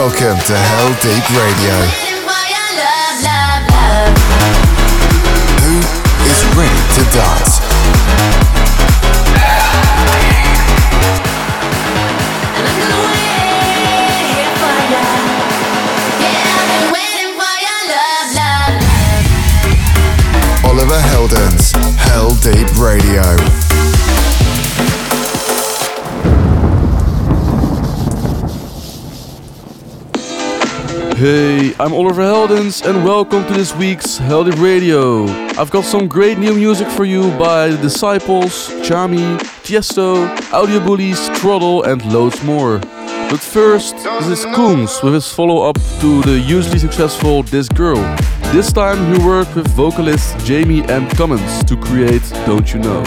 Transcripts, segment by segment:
Welcome to Heldeep Radio. Who is ready to dance? Oliver Heldens, Heldeep Radio. Hey, I'm Oliver Heldens and welcome to this week's Heldeep Radio. I've got some great new music for you by The Disciples, Tchami, Tiesto, Audio Bullies, Throttle and loads more. But first, this is Kungs with his follow-up to the hugely successful This Girl. This time he worked with vocalist Jamie N. Commons to create Don't You Know.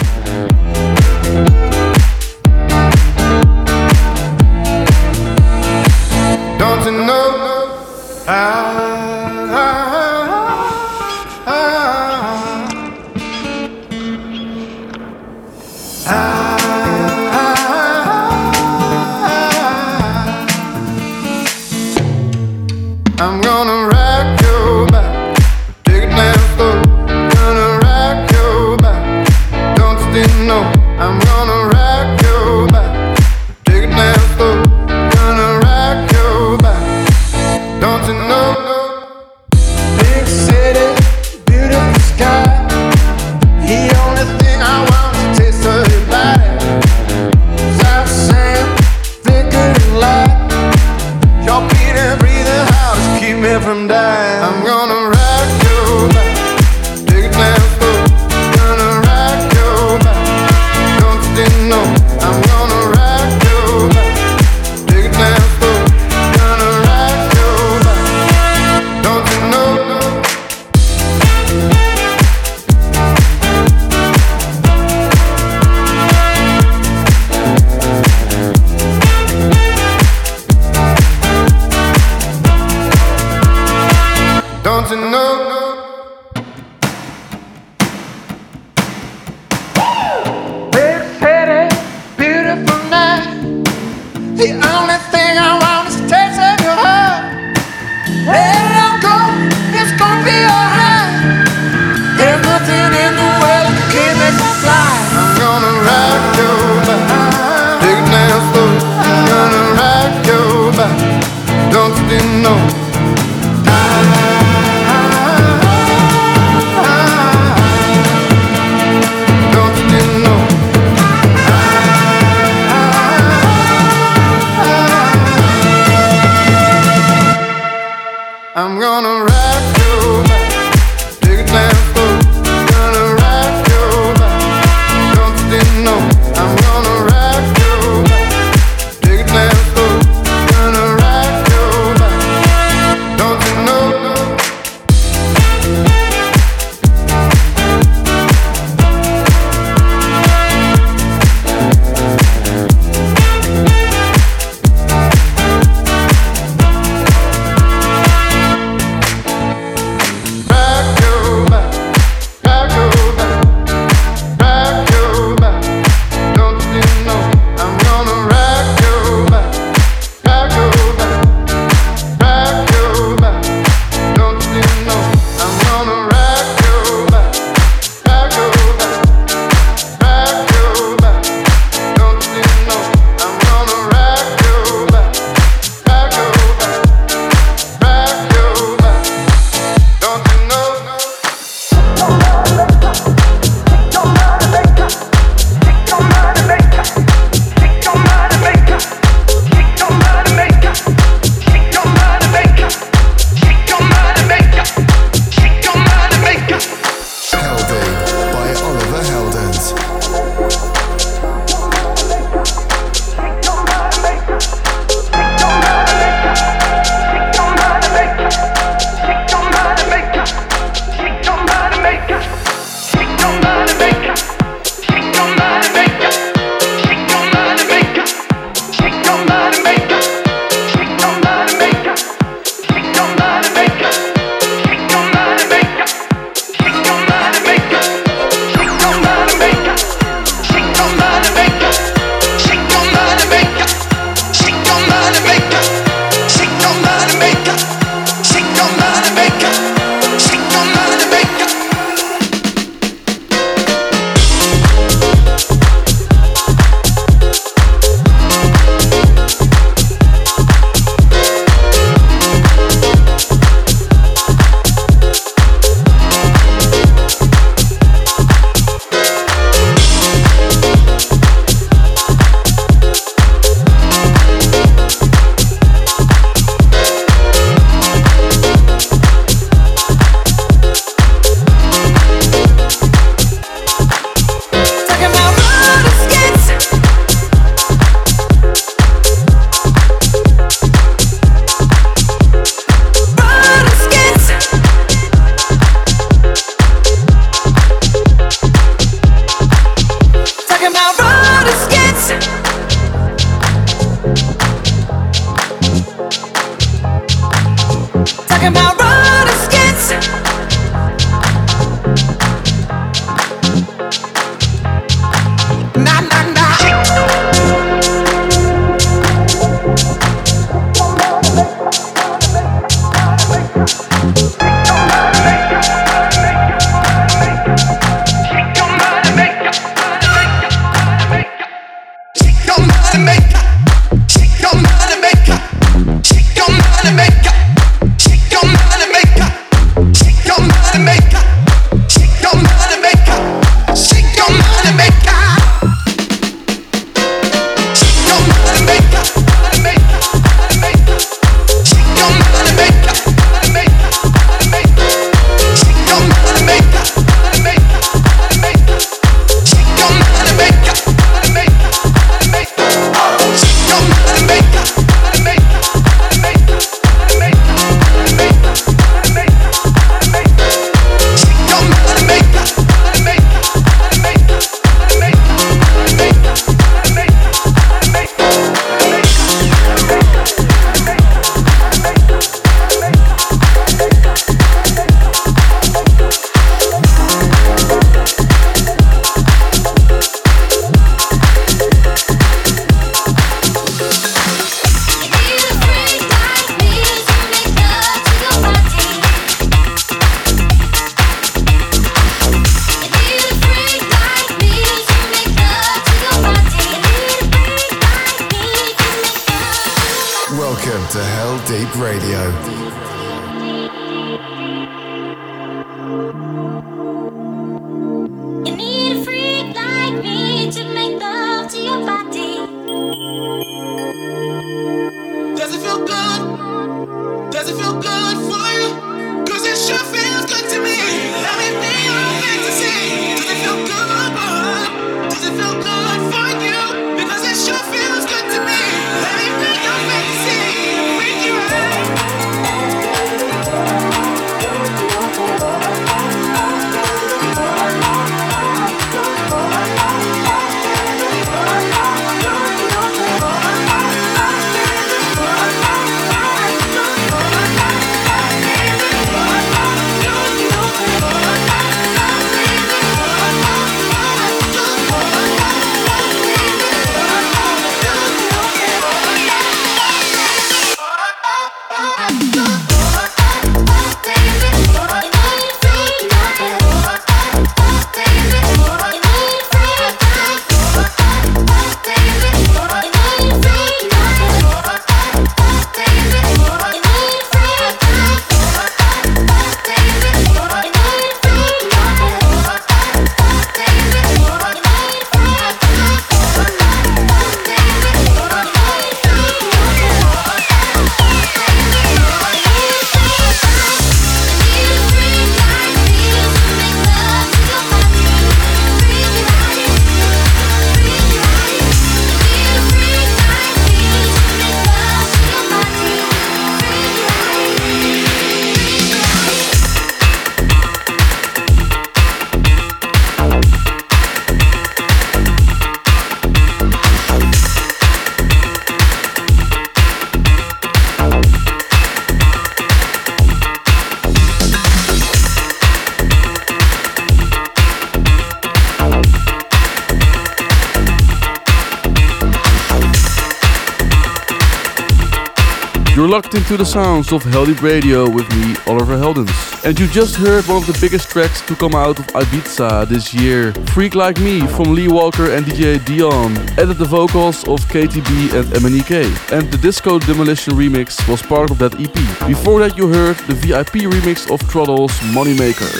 Locked into the sounds of Heldeep Radio with me, Oliver Heldens. And you just heard one of the biggest tracks to come out of Ibiza this year. Freak Like Me from Lee Walker and DJ Deeon added the vocals of KTB and MNEK. And the Disco Demolition remix was part of that EP. Before that you heard the VIP remix of Throttle's Moneymaker.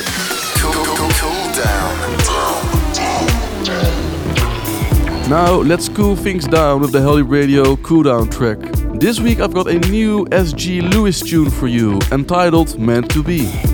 Now let's cool things down with the Heldeep Radio cooldown track. This week I've got a new SG Lewis tune for you, entitled Meant to Be.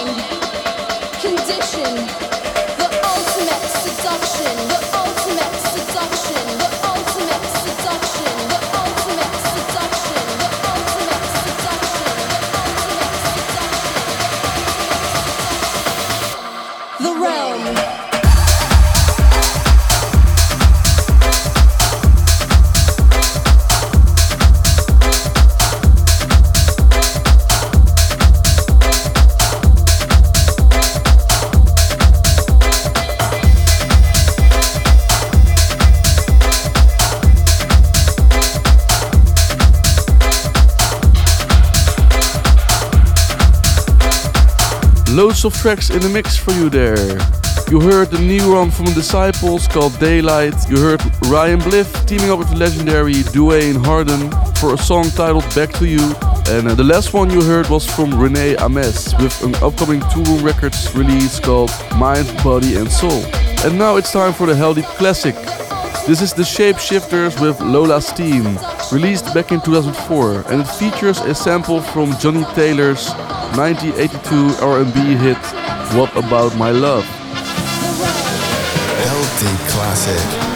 Loads of tracks in the mix for you there. You heard the new one from Disciples called Daylight. You heard Ryan Bliff teaming up with the legendary Duane Harden for a song titled Back to You. And uh, the last one you heard was from Rene Ames with an upcoming Toolroom Records release called Mind, Body and Soul. And now it's time for the Heldeep Classic. This is the Shapeshifters with Lola's Theme, released back in 2004, and it features a sample from Johnnie Taylor's 1982 R&B hit What About My Love. Heldeep Classic.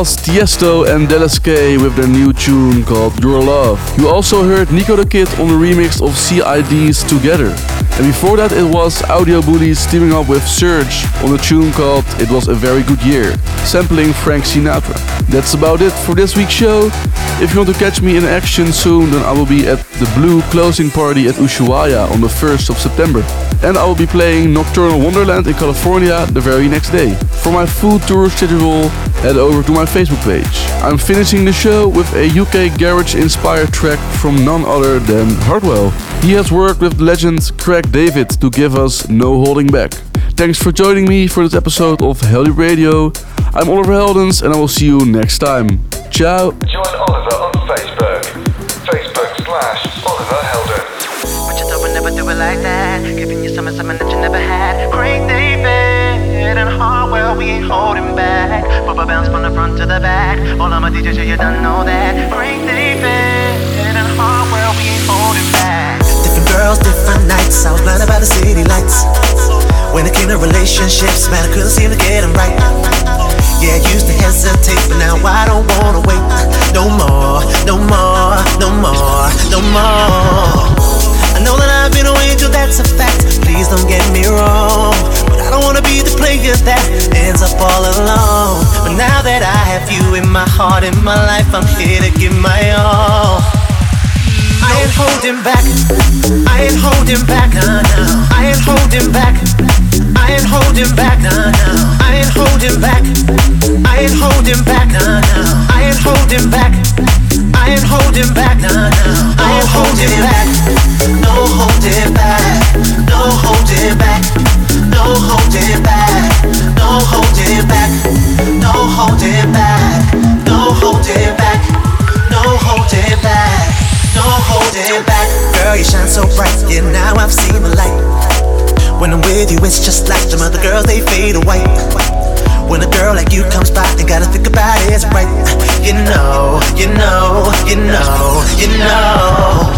Was Tiesto and Delasque with their new tune called Your Love. You also heard Niko The Kid on the remix of CID's Together. And before that it was Audio Bullies teaming up with Serge on a tune called It Was a Very Good Year, sampling Frank Sinatra. That's about it for this week's show. If you want to catch me in action soon, then I will be at the Blue closing party at Ushuaia on the 1st of September. And I will be playing Nocturnal Wonderland in California the very next day. For my full tour schedule, head over to my Facebook page. I'm finishing the show with a UK garage inspired track from none other than Hardwell. He has worked with legend Craig David to give us No Holding Back. Thanks for joining me for this episode of Heldeep Radio. I'm Oliver Heldens and I will see you next time. Ciao. Join Oliver on Facebook. Facebook slash Oliver Helden. But you thought we'd never do it like that. Giving you something, something that you never had. Craig David and Hardwell, we ain't holding back. Bubba bounce from the front to the back. All of my DJs, yeah, you don't know that. Craig David and Hardwell, we ain't holding back. Different girls, different nights. I was blinded by the city lights. When it came to relationships, man, I couldn't seem to get them right. Yeah, I used to hesitate, but now I don't wanna wait. No more, no more, no more, no more. I know that I've been away till that's a fact. Please don't get me wrong. I don't wanna be the player that ends up all alone. But now that I have you in my heart, in my life, I'm here to give my all. I ain't holding back. I ain't holding back. Nah, nah. I ain't holding back. I ain't holding back. Nah, nah. I ain't holding back. I ain't holding back. Nah, nah. I ain't holding back. I ain't holding back. Nah, nah. I ain't holding back. No holding back. No holding back. No holding back. No holding back. No holding back. No holding back. No holding back. No holding back. Girl, you shine so bright. Yeah, now I've seen the light. When I'm with you, it's just like some other girls, they fade away. When a girl like you comes by, you gotta think about it. it's right. You know, you know, you know, you know.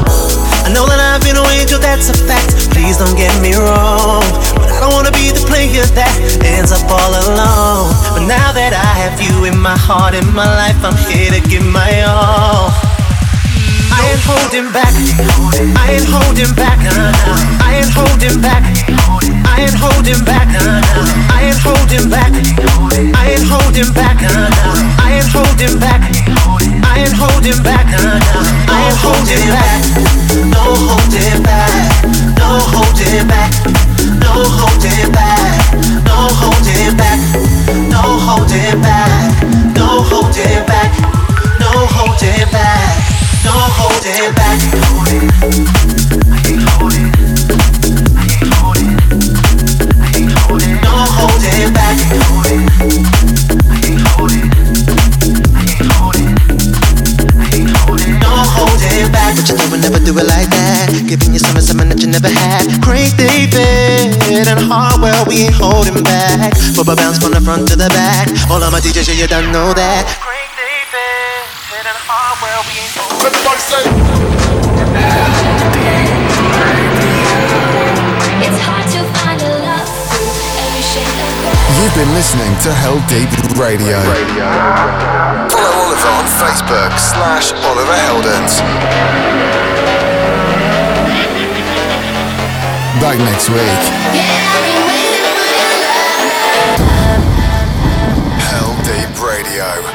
I know that I've been away till that's a fact. Please don't get me wrong. Player that ends up all alone. But now that I have you in my heart, in my life, I'm here to give my all. I ain't holding back. I ain't holding back. I ain't holding back. I ain't holding back. I ain't holding back. I ain't holding back. I ain't holding back. I ain't holding back. I ain't holding back. No holding back. No holding back. No holding back. No holding back. No holding back. No holding back. No holding back. No holding back. No holding back. But you know we never do it like that. Giving you something, something that you never had. Craig David and Hardwell, we ain't holding back. Bubba bounce from the front to the back. All of my DJs, yeah, you don't know that. Craig David and Hardwell, we ain't holding back. Everybody say, You've been listening to Heldeep Radio. Follow Oliver on Facebook slash Oliver Heldens. Back next week. Hell Deep Radio.